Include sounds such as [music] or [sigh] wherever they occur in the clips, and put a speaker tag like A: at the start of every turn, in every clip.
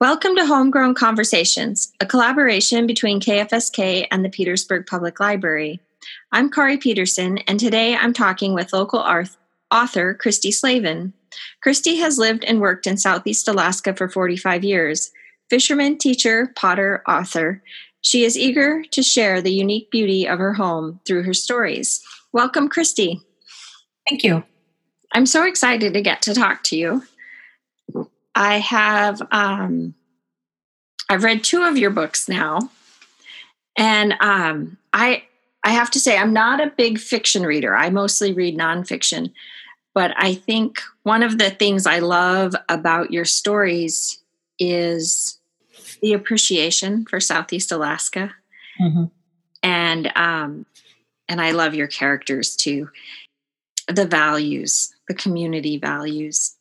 A: Welcome to Homegrown Conversations, a collaboration between KFSK and the Petersburg Public Library. I'm Kari Peterson, and today I'm talking with local author Christy Slavin. Christy has lived and worked in Southeast Alaska for 45 years. Fisherman, teacher, potter, author, she is eager to share the unique beauty of her home through her stories. Welcome, Christy.
B: Thank you.
A: I'm so excited to get to talk to you. I have um, I've read two of your books now, and um, I I have to say I'm not a big fiction reader. I mostly read nonfiction, but I think one of the things I love about your stories is the appreciation for Southeast Alaska, mm-hmm. and um, and I love your characters too. The values, the community values.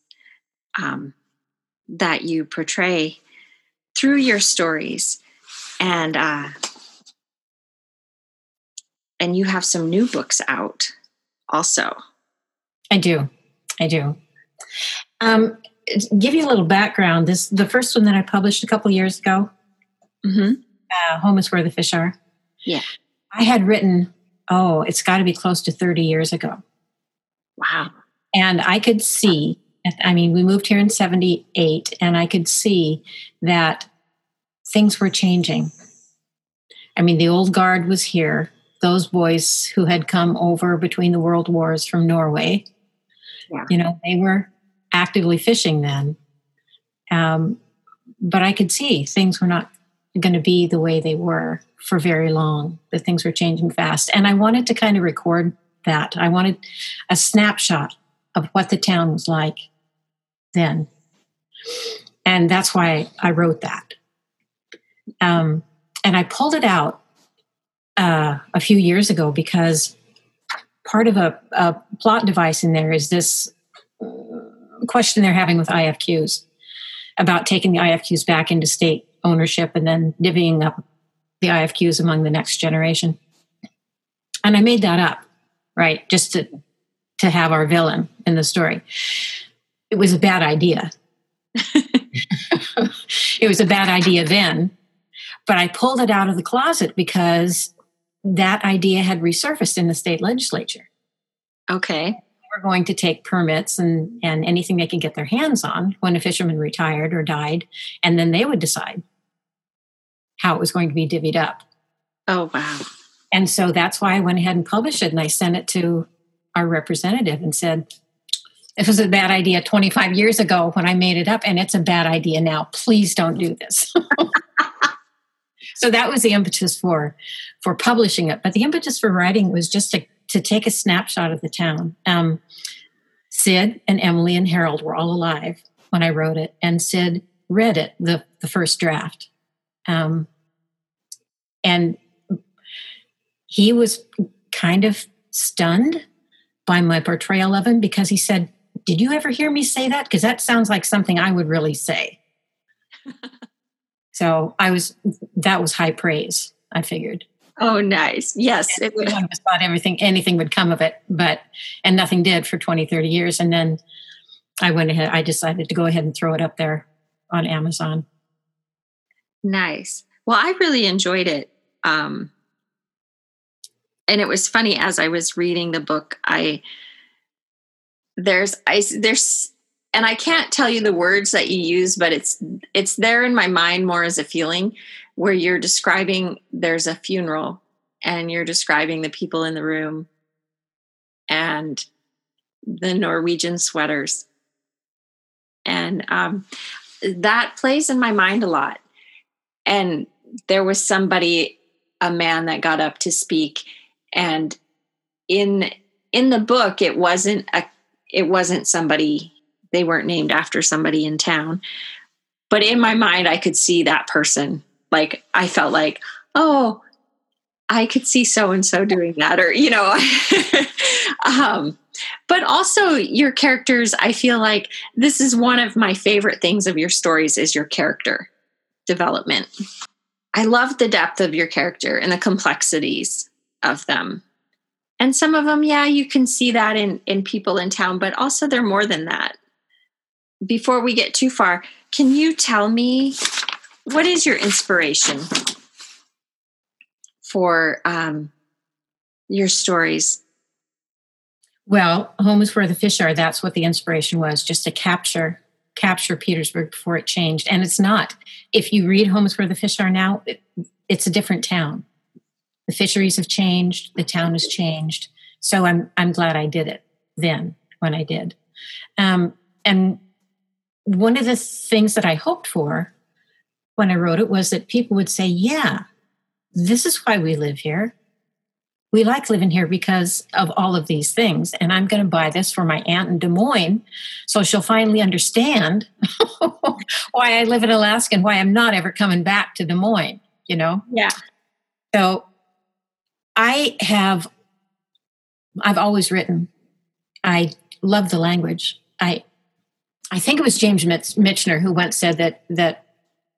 A: Um, that you portray through your stories. And uh, and you have some new books out also.
B: I do. I do. Um, give you a little background. This the first one that i published a couple years ago mm-hmm. uh, home is where the fish are.
A: Yeah.
B: I had written oh it's got to be close to 30 years ago.
A: Wow.
B: And i could see I mean, we moved here in 78, and I could see that things were changing. I mean, the old guard was here, those boys who had come over between the world wars from Norway. Yeah. You know, they were actively fishing then. Um, but I could see things were not going to be the way they were for very long, that things were changing fast. And I wanted to kind of record that. I wanted a snapshot of what the town was like then. And that's why I wrote that. Um, and I pulled it out uh, a few years ago because part of a, a, plot device in there is this question they're having with IFQs about taking the IFQs back into state ownership and then divvying up the IFQs among the next generation. And I made that up, right, just to to have our villain in the story it was a bad idea. it was a bad idea then, but I pulled it out of the closet because that idea had resurfaced in the state legislature.
A: Okay.
B: Were going to take permits and, and anything they could get their hands on when a fisherman retired or died, and then they would decide how it was going to be divvied up.
A: Oh, wow.
B: And so that's why I went ahead and published it, and I sent it to our representative and said, it was a bad idea 25 years ago when I made it up, and it's a bad idea now. Please don't do this. [laughs] so that was the impetus for for publishing it. But the impetus for writing was just to, to take a snapshot of the town. Um, Sid and Emily and Harold were all alive when I wrote it, and Sid read it, the, the first draft. Um, and he was kind of stunned by my portrayal of him because he said, did you ever hear me say that? Because that sounds like something I would really say. [laughs] so I was, that was high praise, I figured.
A: Oh, nice. Yes.
B: It would. I just thought everything, anything would come of it, but, and nothing did for 20, 30 years. And then I went ahead, I decided to go ahead and throw it up there on Amazon.
A: Nice. Well, I really enjoyed it. Um, and it was funny as I was reading the book, I, there's I there's and I can't tell you the words that you use, but it's it's there in my mind more as a feeling where you're describing there's a funeral and you're describing the people in the room and the Norwegian sweaters. And um, that plays in my mind a lot. And there was somebody, a man that got up to speak, and in in the book, it wasn't a it wasn't somebody they weren't named after somebody in town. But in my mind i could see that person. Like i felt like oh i could see so and so doing that or you know [laughs] um, but also your characters i feel like this is one of my favorite things of your stories is your character development. I love the depth of your character and the complexities of them and some of them yeah you can see that in in people in town but also they're more than that before we get too far can you tell me what is your inspiration for um, your stories?
B: Well, home is where the fish are. That's what the inspiration was, just to capture capture Petersburg before it changed. And it's not. If you read Home is where the fish are now, it, it's a different town. The fisheries have changed. The town has changed. So I'm I'm glad I did it then when I did. Um, and one of the things that I hoped for when I wrote it was that people would say, "Yeah, this is why we live here we like living here because of all of these things. And I'm going to buy this for my aunt in Des Moines so she'll finally understand [laughs] why I live in Alaska and why I'm not ever coming back to Des Moines, you know?
A: Yeah.
B: So I have, I've always written. I love the language. I, I think it was James Michener who once said that, that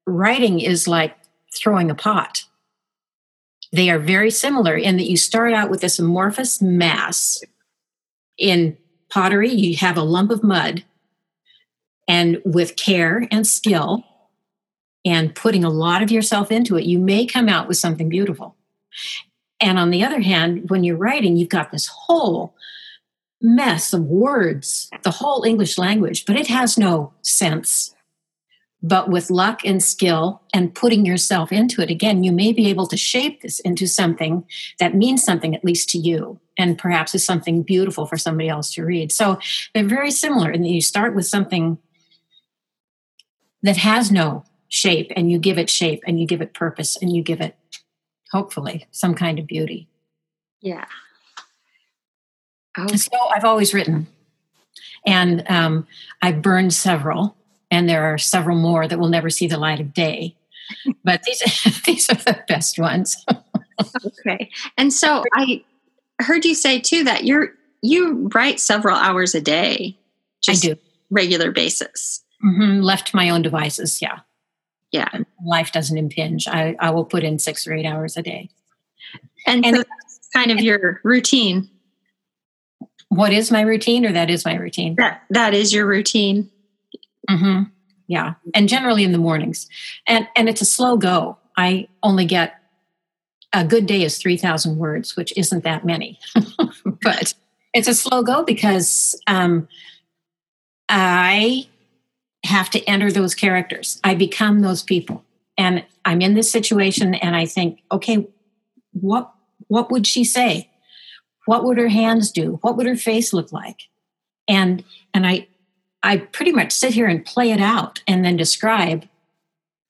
B: writing is like throwing a pot they are very similar in that you start out with this amorphous mass. In pottery, you have a lump of mud, and with care and skill and putting a lot of yourself into it, you may come out with something beautiful. And on the other hand, when you're writing, you've got this whole mess of words, the whole English language, but it has no sense. But with luck and skill and putting yourself into it again you may be able to shape this into something that means something at least to you and perhaps is something beautiful for somebody else to read. So they're very similar and you start with something that has no shape and you give it shape and you give it purpose and you give it hopefully some kind of beauty
A: yeah
B: oh. so i've always written and um, i've burned several and there are several more that will never see the light of day. But these [laughs] these are the best ones.
A: okay, and so I heard you say too that you're you write several hours a day.
B: I do
A: regular basis.
B: Mm-hmm. Left to my own devices, yeah,
A: yeah.
B: Life doesn't impinge. I I will put in six or eight hours a day,
A: and, and so that's kind of your routine.
B: What is my routine, or that is my routine?
A: That that is your routine.
B: Mm-hmm. Yeah, and generally in the mornings, and and it's a slow go. I only get a good day is three thousand words, which isn't that many, [laughs] but it's a slow go because um, I have to enter those characters. I become those people, and I'm in this situation, and I think, okay, what what would she say? What would her hands do? What would her face look like? And and I I pretty much sit here and play it out and then describe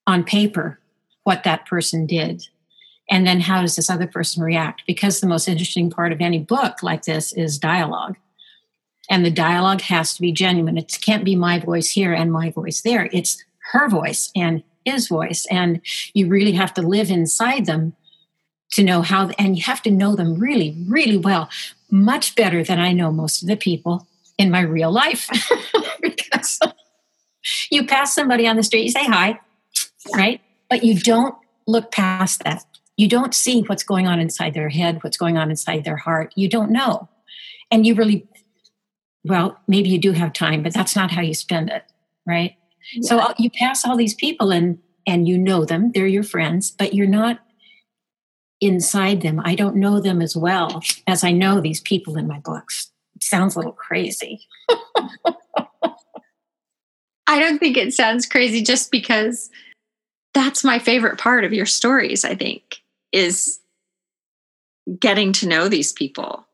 B: on paper what that person did. And then how does this other person react? Because the most interesting part of any book like this is dialogue. And the dialogue has to be genuine. It can't be my voice here and my voice there. It's her voice and his voice. And you really have to live inside them to know how, and you have to know them really, really well, much better than I know most of the people in my real life. [laughs] because you pass somebody on the street, you say hi, right? But you don't look past that. You don't see what's going on inside their head, what's going on inside their heart. You don't know. And you really, well, maybe you do have time, but that's not how you spend it, right? Yeah. So you pass all these people and and you know them, they're your friends, but you're not inside them. I don't know them as well as I know these people in my books. It sounds a little crazy. [laughs]
A: I don't think it sounds crazy just because that's my favorite part of your stories, I think, is getting to know these people.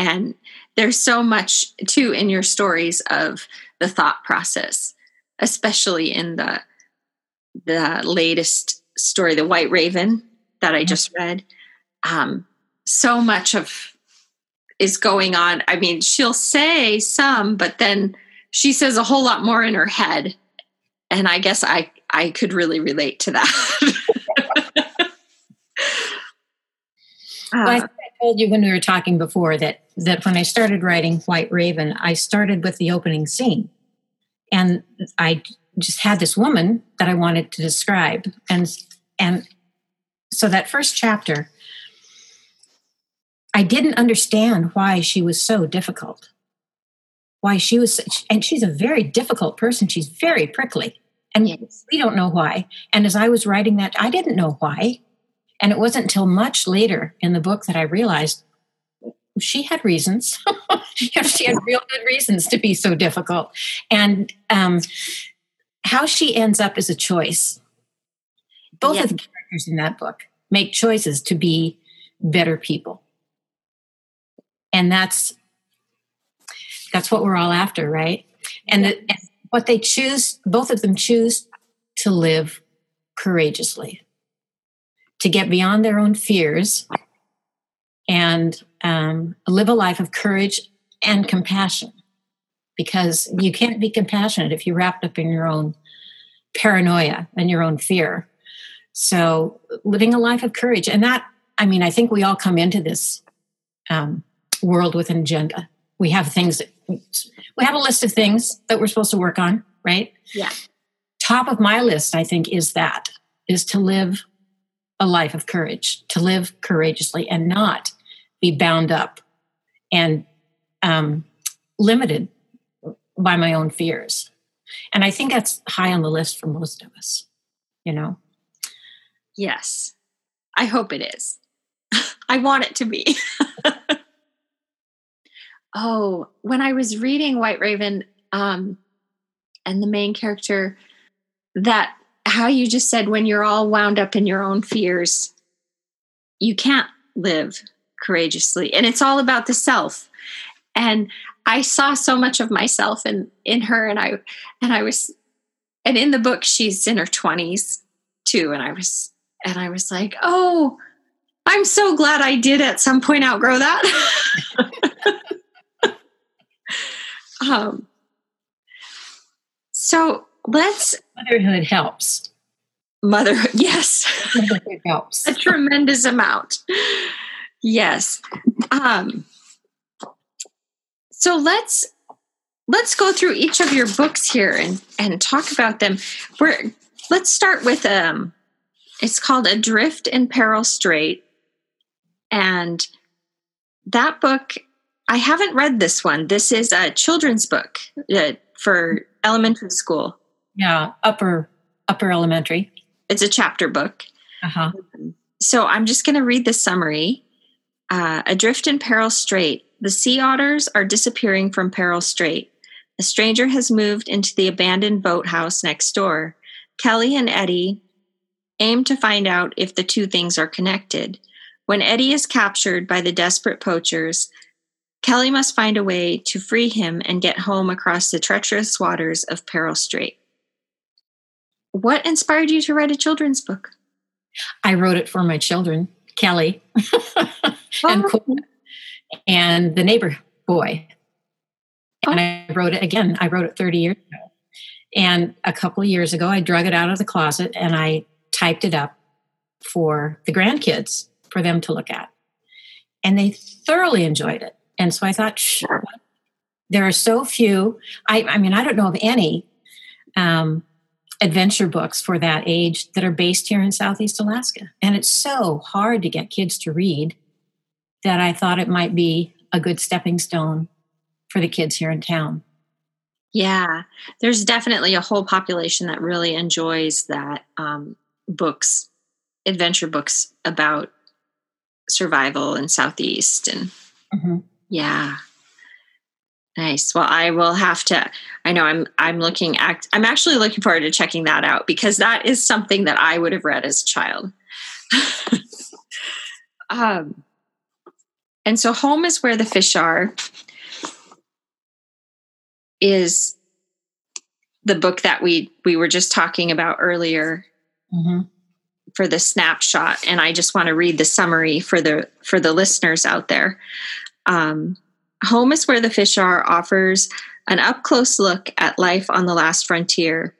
A: And there's so much too in your stories of the thought process, especially in the the latest story, The White Raven, that I just read. Um, so much of is going on. I mean, she'll say some, but then she says a whole lot more in her head and i guess i i could really relate to that [laughs]
B: well, I, I told you when we were talking before that that when i started writing white raven i started with the opening scene and i just had this woman that i wanted to describe and and so that first chapter i didn't understand why she was so difficult why she was and she's a very difficult person she's very prickly And yes. we don't know why. And as I was writing that, I didn't know why. And it wasn't until much later in the book that I realized she had reasons. [laughs] she had real good reasons to be so difficult. And um, how she ends up is a choice. Both yes. of the characters in that book make choices to be better people. And that's that's what we're all after, right? And, the, and what they choose, both of them choose to live courageously, to get beyond their own fears and um, live a life of courage and compassion. Because you can't be compassionate if you're wrapped up in your own paranoia and your own fear. So, living a life of courage. And that, I mean, I think we all come into this um, world with an agenda. We have things that we have a list of things that we're supposed to work on, right?
A: Yeah.
B: Top of my list, I think, is that is to live a life of courage, to live courageously and not be bound up and um, limited by my own fears. And I think that's high on the list for most of us, you know?
A: Yes. I hope it is. [laughs] I want it to be. [laughs] oh, when I was reading White Raven um, and the main character, that how you just said when you're all wound up in your own fears, you can't live courageously. And it's all about the self. And i saw so much of myself in in her and i and i was and in the book she's in her 20s too. And i was and i was like oh i'm so glad i did at some point outgrow that. [laughs] Um so let's
B: motherhood helps
A: motherhood [laughs] yes
B: motherhood helps
A: a tremendous amount Yes. Um, so let's let's go through each of your books here and and talk about them. We're let's start with um it's called Adrift in Peril Strait. And that book, I haven't read this one. This is a children's book uh, for elementary school.
B: Yeah, upper upper elementary.
A: It's a chapter book.
B: Uh-huh.
A: So I'm just going to read the summary. Uh, adrift in Peril Strait. The sea otters are disappearing from Peril Strait. A stranger has moved into the abandoned boathouse next door. Kelly and Eddie aim to find out if the two things are connected. When Eddie is captured by the desperate poachers, Kelly must find a way to free him and get home across the treacherous waters of Peril Strait. What inspired you to write a children's book?
B: I wrote it for my children, Kelly. [laughs] and oh. and the neighbor boy. And oh. I wrote it again. I wrote it 30 years ago. And a couple of years ago, I drug it out of the closet and I typed it up for the grandkids for them to look at. And they thoroughly enjoyed it. And so I thought, sure. There are so few. I, I mean, I don't know of any um, adventure books for that age that are based here in Southeast Alaska. And it's so hard to get kids to read that I thought it might be a good stepping stone for the kids here in town.
A: Yeah, there's definitely a whole population that really enjoys that um, books, adventure books about survival in Southeast, and mm-hmm. yeah, nice. Well, I will have to. I know I'm. I'm looking. Act. I'm actually looking forward to checking that out because that is something that I would have read as a child. [laughs] um, and so home is where the fish are is the book that we we were just talking about earlier mm-hmm. for the snapshot and i just want to read the summary for the for the listeners out there um, home is where the fish are offers an up close look at life on the last frontier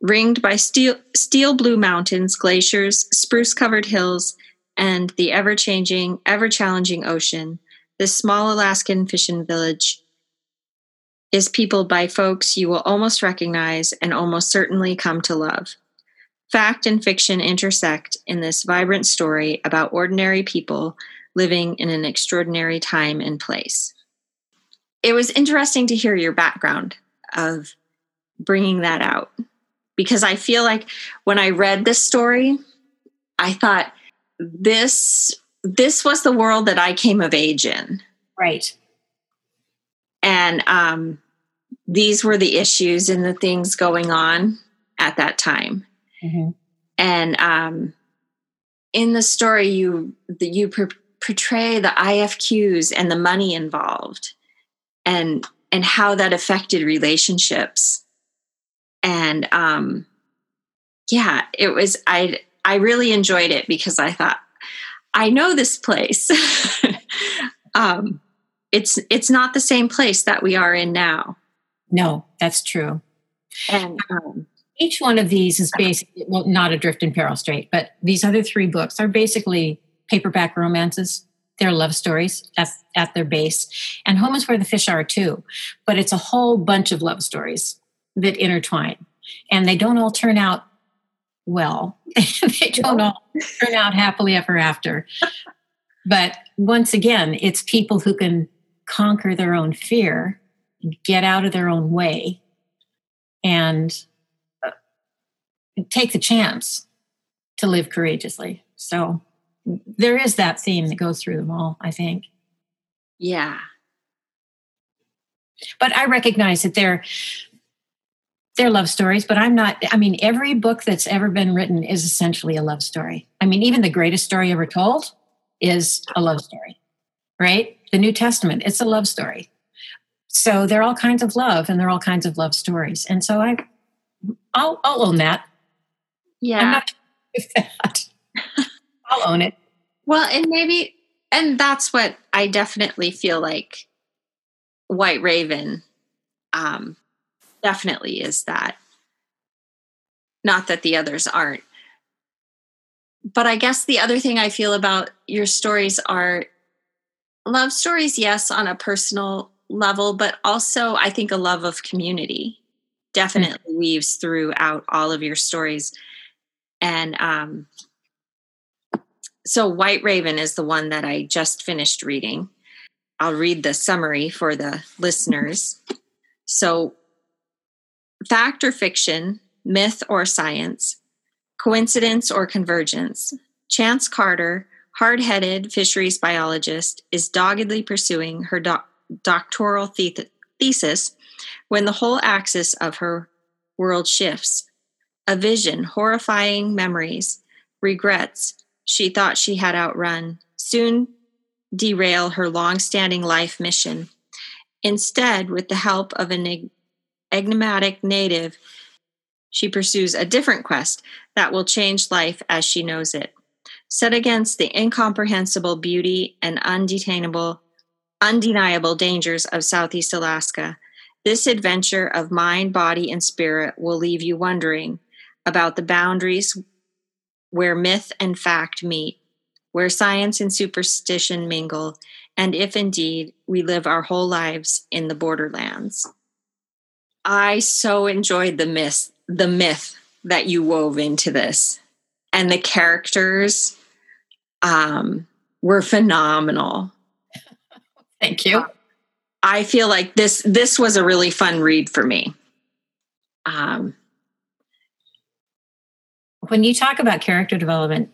A: ringed by steel, steel blue mountains glaciers spruce covered hills and the ever changing, ever challenging ocean, this small Alaskan fishing village is peopled by folks you will almost recognize and almost certainly come to love. Fact and fiction intersect in this vibrant story about ordinary people living in an extraordinary time and place. It was interesting to hear your background of bringing that out. because I feel like when I read this story, I thought this this was the world that I came of age in.
B: Right.
A: And um, these were the issues and the things going on at that time. Mm-hmm. And um, in the story, you you portray the IFQs and the money involved, and and how that affected relationships. And um, yeah, it was I I really enjoyed it because I thought I know this place. [laughs] um, it's it's not the same place that we are in now.
B: No, that's true.
A: And um,
B: each one of these is basically well, not Adrift in Peril Strait, but these other three books are basically paperback romances. They're love stories at, at their base, and Home is where the fish are too. But it's a whole bunch of love stories that intertwine, and they don't all turn out well. [laughs] they don't all turn out happily ever after. But once again, it's people who can conquer their own fear, get out of their own way, and uh, take the chance to live courageously. So there is that theme that goes through them all, I think.
A: Yeah.
B: But I recognize that they're they're love stories, but I'm not I mean every book that's ever been written is essentially a love story. I mean even the greatest story ever told is a love story. Right? The New Testament, it's a love story. So they're all kinds of love and they're all kinds of love stories. And so I I'll I'll own that.
A: Yeah. I'm not [laughs]
B: that. [laughs] I'll own it.
A: Well, and maybe, and that's what I definitely feel like White Raven um, definitely is that. Not that the others aren't. But I guess the other thing I feel about your stories are love stories, yes, on a personal level, but also I think a love of community definitely mm-hmm. weaves throughout all of your stories. And um, so White Raven is the one that I just finished reading. I'll read the summary for the listeners. So, fact or fiction, myth or science, coincidence or convergence. Chance Carter, hard headed fisheries biologist, is doggedly pursuing her doc- doctoral the- thesis when the whole axis of her world shifts. A vision, horrifying memories, regrets, she thought she had outrun soon derail her long-standing life mission. Instead, with the help of an enigmatic native, she pursues a different quest that will change life as she knows it. Set against the incomprehensible beauty and undetainable, undeniable dangers of Southeast Alaska, this adventure of mind, body, and spirit will leave you wondering about the boundaries where myth and fact meet, where science and superstition mingle, and if indeed we live our whole lives in the borderlands. I so enjoyed the myth, the myth that you wove into this, and the characters um, were phenomenal. [laughs]
B: Thank you.
A: I feel like this this was a really fun read for me. Um,
B: when you talk about character development,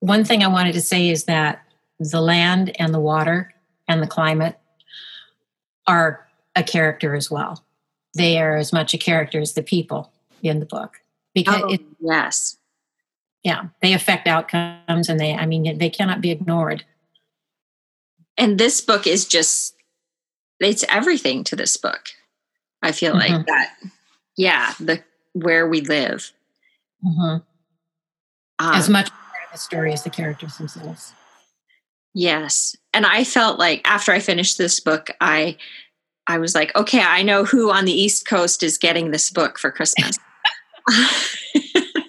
B: one thing I wanted to say is that the land and the water and the climate are a character as well. They are as much a character as the people in the book
A: because oh, it, yes,
B: yeah, they affect outcomes, and they I mean they cannot be ignored.
A: And this book is just it's everything to this book. I feel mm-hmm. like that. Yeah, the where we live
B: Mm-hmm. Um, as much part of the story as the characters themselves.
A: Yes, and I felt like after I finished this book, I I was like, okay, I know who on the East Coast is getting this book for Christmas. [laughs]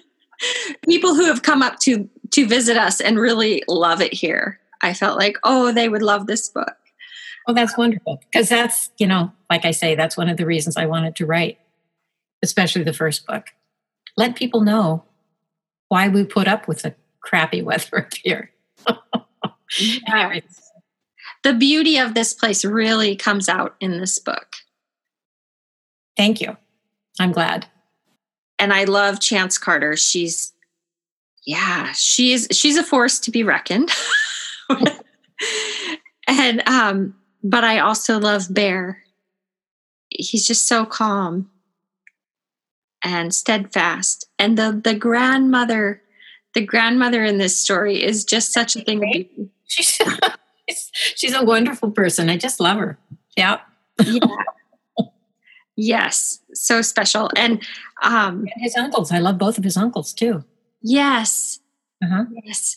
A: [laughs] People who have come up to to visit us and really love it here. I felt like, oh, they would love this book.
B: Well, that's wonderful because that's you know, like I say, that's one of the reasons I wanted to write, especially the first book let people know why we put up with the crappy weather up [laughs] here.
A: yeah. The beauty of this place really comes out in this book.
B: Thank you. I'm glad.
A: and I love Chance Carter. She's yeah, she's she's a force to be reckoned. [laughs] and um but I also love Bear. He's just so calm and steadfast. And the the grandmother, the grandmother in this story is just such a thing. [laughs]
B: She's she's a wonderful person. I just love her. Yeah. yeah.
A: Yes, so special. And um
B: and his uncles. I love both of his uncles too.
A: Yes. Uh-huh. Yes.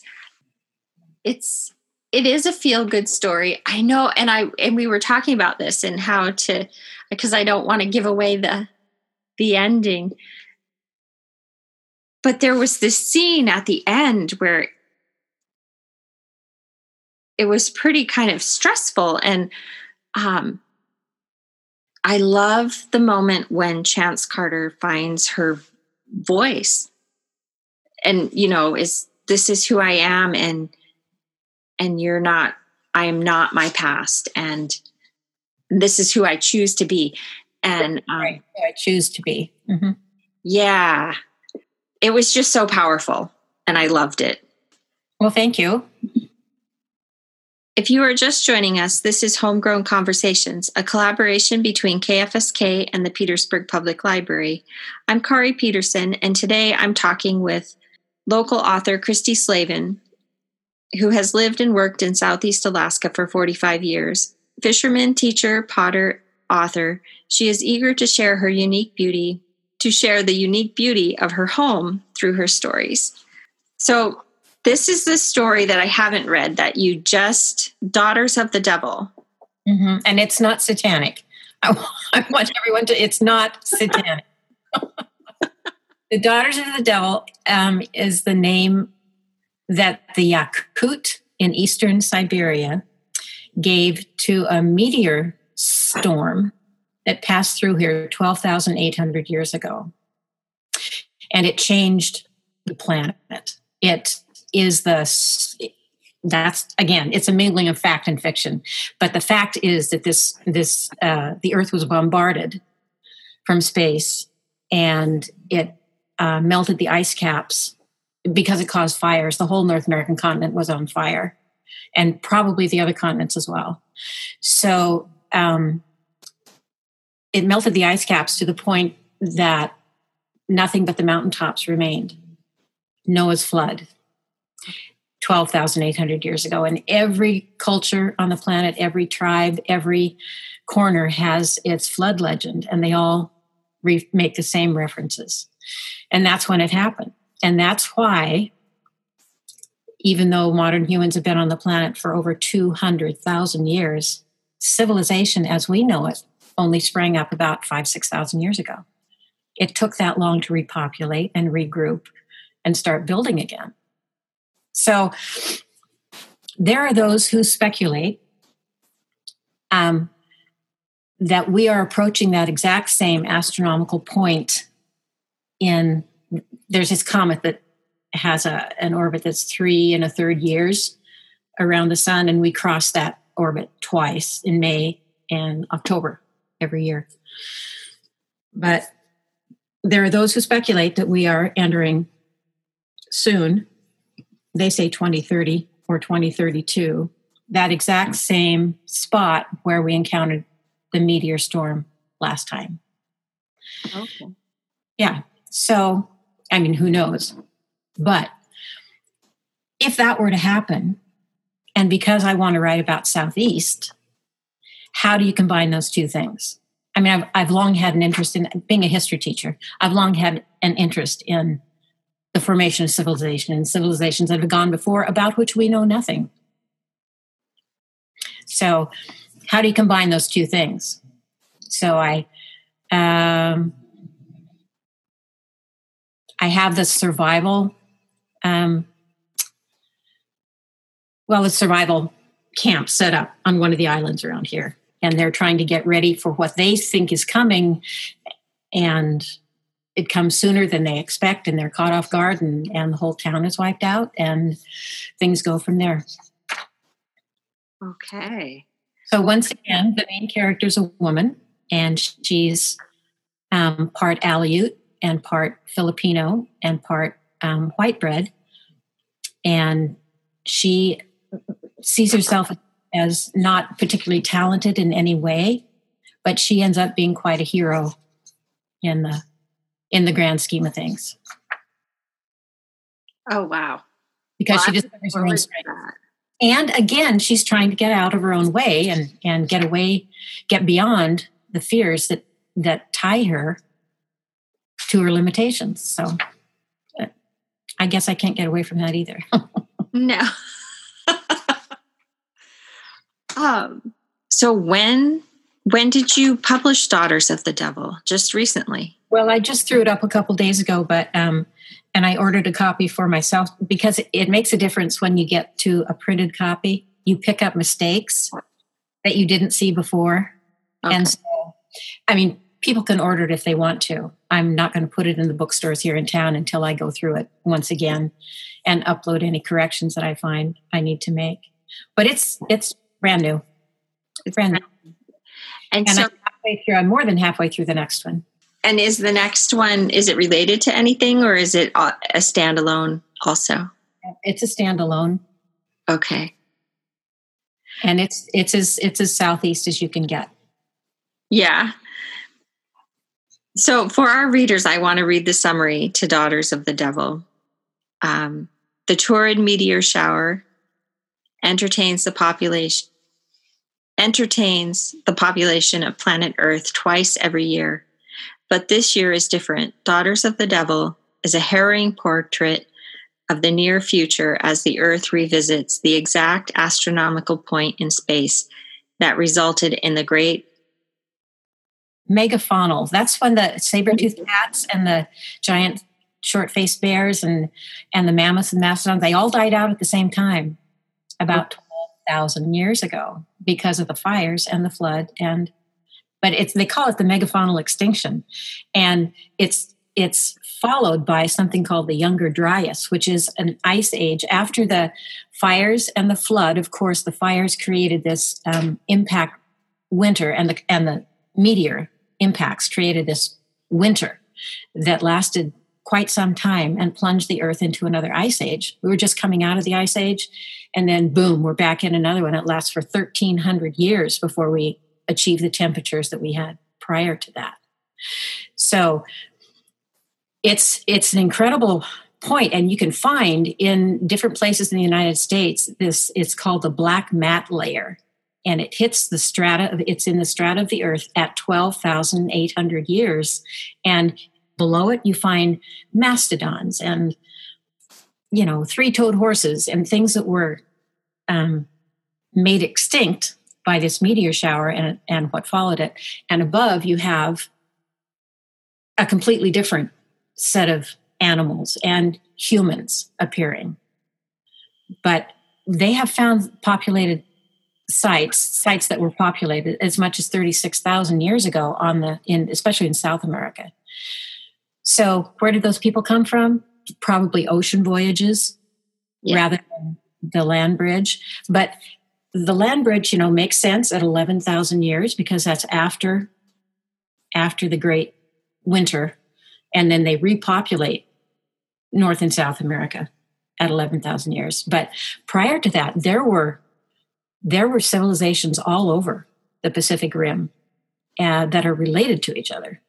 A: It's it is a feel good story. I know and I and we were talking about this and how to because I don't want to give away the the ending. But there was this scene at the end where it was pretty kind of stressful and um I love the moment when Chance Carter finds her voice and you know is this is who I am and and you're not I am not my past and this is who I choose to be and um, right.
B: I choose to be mm-hmm.
A: yeah it was just so powerful and I loved it
B: well thank you
A: if you are just joining us, this is Homegrown Conversations, a collaboration between KFSK and the Petersburg Public Library. I'm Kari Peterson, and today I'm talking with local author Christy Slavin, who has lived and worked in Southeast Alaska for 45 years. Fisherman, teacher, potter, author, she is eager to share her unique beauty, to share the unique beauty of her home through her stories. So, this is the story that I haven't read that you just, Daughters of the Devil.
B: Mm-hmm. And it's not satanic. I, [laughs] I want everyone to, it's not satanic. [laughs] the Daughters of the Devil um, is the name that the Yakut in eastern Siberia gave to a meteor storm that passed through here 12,800 years ago. And it changed the planet. It is the that's again it's a mingling of fact and fiction but the fact is that this this uh, the earth was bombarded from space and it uh, melted the ice caps because it caused fires the whole north american continent was on fire and probably the other continents as well so um, it melted the ice caps to the point that nothing but the mountaintops remained noah's flood 12,800 years ago. And every culture on the planet, every tribe, every corner has its flood legend, and they all re- make the same references. And that's when it happened. And that's why, even though modern humans have been on the planet for over 200,000 years, civilization as we know it only sprang up about five, 6,000 years ago. It took that long to repopulate and regroup and start building again. So there are those who speculate um, that we are approaching that exact same astronomical point in there's this comet that has a, an orbit that's three and a third years around the sun and we cross that orbit twice in may and october every year but there are those who speculate that we are entering soon they say 2030 or 2032, that exact same spot where we encountered the meteor storm last time. Okay. Yeah. So, I mean, who knows? But if that were to happen, and because I want to write about Southeast, how do you combine those two things? I mean, I've, I've long had an interest in being a history teacher. I've long had an interest in the formation of civilization and civilizations that have gone before about which we know nothing. So, how do you combine those two things? So, I um, I have the survival, um, well, a survival camp set up on one of the islands around here, and they're trying to get ready for what they think is coming, and it comes sooner than they expect and they're caught off guard and, and the whole town is wiped out and things go from there.
A: Okay.
B: So once again, the main character is a woman and she's um, part Aleut and part Filipino and part um, white bread. And she sees herself as not particularly talented in any way, but she ends up being quite a hero in the in the grand scheme of things.
A: Oh wow!
B: Because well, she just her own strength. And again, she's trying to get out of her own way and and get away, get beyond the fears that that tie her to her limitations. So uh, I guess I can't get away from that either. [laughs]
A: no. [laughs] um so when when did you publish Daughters of the Devil? Just recently.
B: Well, I just threw it up a couple days ago, but um and I ordered a copy for myself because it makes a difference when you get to a printed copy. You pick up mistakes that you didn't see before. Okay. And so, I mean, people can order it if they want to. I'm not going to put it in the bookstores here in town until I go through it once again and upload any corrections that I find I need to make. But it's it's brand new. It's brand new. And, and so, I'm halfway through. I'm more than halfway through the next one.
A: And is the next one is it related to anything or is it a standalone also?
B: It's a standalone.
A: Okay.
B: And it's it's as it's as southeast as you can get.
A: Yeah. So, for our readers, I want to read the summary to Daughters of the Devil. Um, the Taurid meteor shower entertains the population entertains the population of planet Earth twice every year. But this year is different. Daughters of the Devil is a harrowing portrait of the near future as the Earth revisits the exact astronomical point in space that resulted in the great
B: megafaunal. That's when the saber-toothed cats and the giant short-faced bears and and the mammoths and mastodons they all died out at the same time about 12,000 years ago because of the fires and the flood and but it's they call it the megafaunal extinction. And it's it's followed by something called the younger dryas which is an ice age after the fires and the flood. Of course the fires created this um, impact winter and the and the meteor impacts created this winter that lasted quite some time and plunged the earth into another ice age. We were just coming out of the ice age, and then boom, we're back in another one. It lasts for 1,300 years before we achieve the temperatures that we had prior to that. So it's it's an incredible point, and you can find in different places in the United States this. It's called the black mat layer, and it hits the strata of it's in the strata of the earth at 12,800 years and below it you find mastodons and you know three-toed horses and things that were um, made extinct by this meteor shower and, and what followed it and above you have a completely different set of animals and humans appearing but they have found populated sites, sites that were populated as much as 36,000 years ago on the in especially in South America. So, where did those people come from? Probably ocean voyages yeah. rather than the land bridge. But the land bridge, you know, makes sense at 11,000 years because that's after after the great winter and then they repopulate North and South America at 11,000 years. But prior to that, there were there were civilizations all over the Pacific Rim uh, that are related to each other.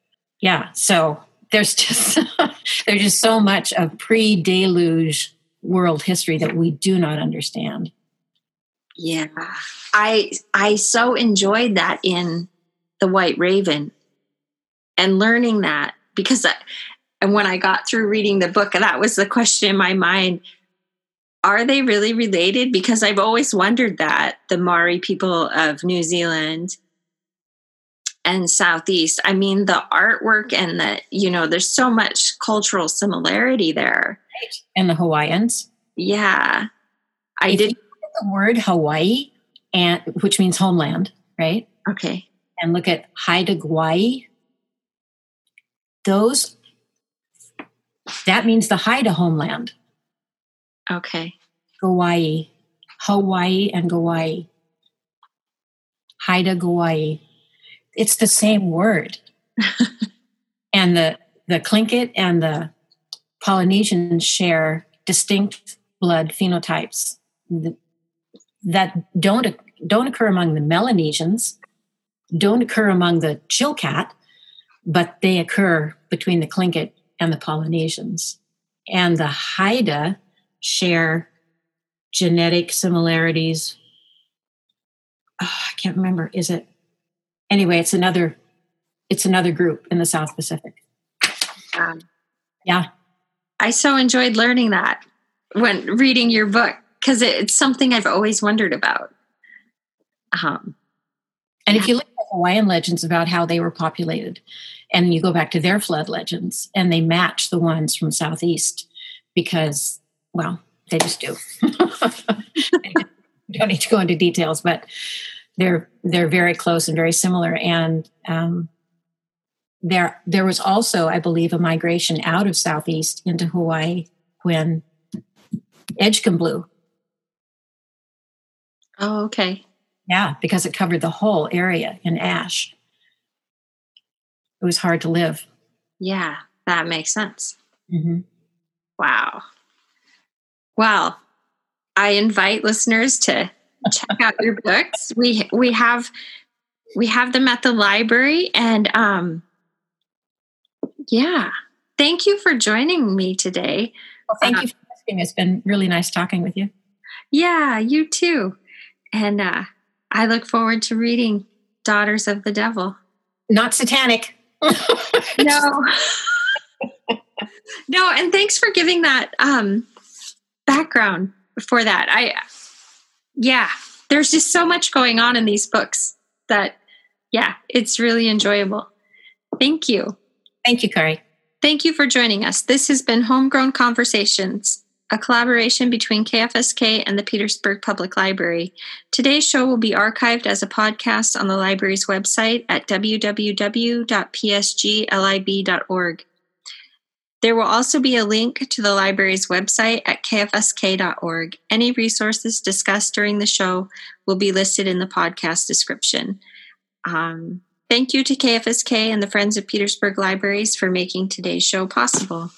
B: Yeah, so there's just [laughs] there's just so much of pre-deluge world history that we do not understand.
A: Yeah, I I so enjoyed that in the White Raven, and learning that because I, and when I got through reading the book, that was the question in my mind are they really related? Because I've always wondered that the Maori people of New Zealand and Southeast, I mean, the artwork and the, you know, there's so much cultural similarity there.
B: And the Hawaiians.
A: Yeah. I did
B: the word Hawaii and which means homeland, right?
A: Okay.
B: And look at Haida Gwaii. Those that means the Haida homeland.
A: Okay.
B: Hawaii, Hawaii and Hawaii. Haida Gwaii. It's the same word. [laughs] and the the Tlingit and the Polynesians share distinct blood phenotypes that don't don't occur among the Melanesians, don't occur among the Chilkat, but they occur between the Tlingit and the Polynesians. And the Haida share genetic similarities. Oh, I can't remember. Is it? Anyway, it's another. It's another group in the South Pacific. Um, yeah,
A: I so enjoyed learning that when reading your book because it's something I've always wondered about.
B: Um, and if you look at Hawaiian legends about how they were populated, and you go back to their flood legends, and they match the ones from Southeast because, well, they just do. [laughs] don't need to go into details, but they're they're very close and very similar. And um, there there was also, I believe, a migration out of Southeast into Hawaii when Edgecumbe blew.
A: Oh, okay.
B: Yeah, because it covered the whole area in ash. It was hard to live.
A: Yeah, that makes sense. Mm-hmm. Wow. Well, I invite listeners to check out your books. We we have we have them at the library, and um, yeah. Thank you for joining me today.
B: Well, thank uh, you for asking. It's been really nice talking with you.
A: Yeah, you too. And uh, I look forward to reading Daughters of the Devil.
B: Not satanic. [laughs] [laughs]
A: no. no, and thanks for giving that um, background for that. I, yeah, there's just so much going on in these books that, yeah, it's really enjoyable. Thank you.
B: Thank you, Kari.
A: Thank you for joining us. This has been Homegrown Conversations a collaboration between KFSK and the Petersburg Public Library. Today's show will be archived as a podcast on the library's website at www.psglib.org. There will also be a link to the library's website at kfsk.org. Any resources discussed during the show will be listed in the podcast description. Um, thank you to KFSK and the Friends of Petersburg Libraries for making today's show possible.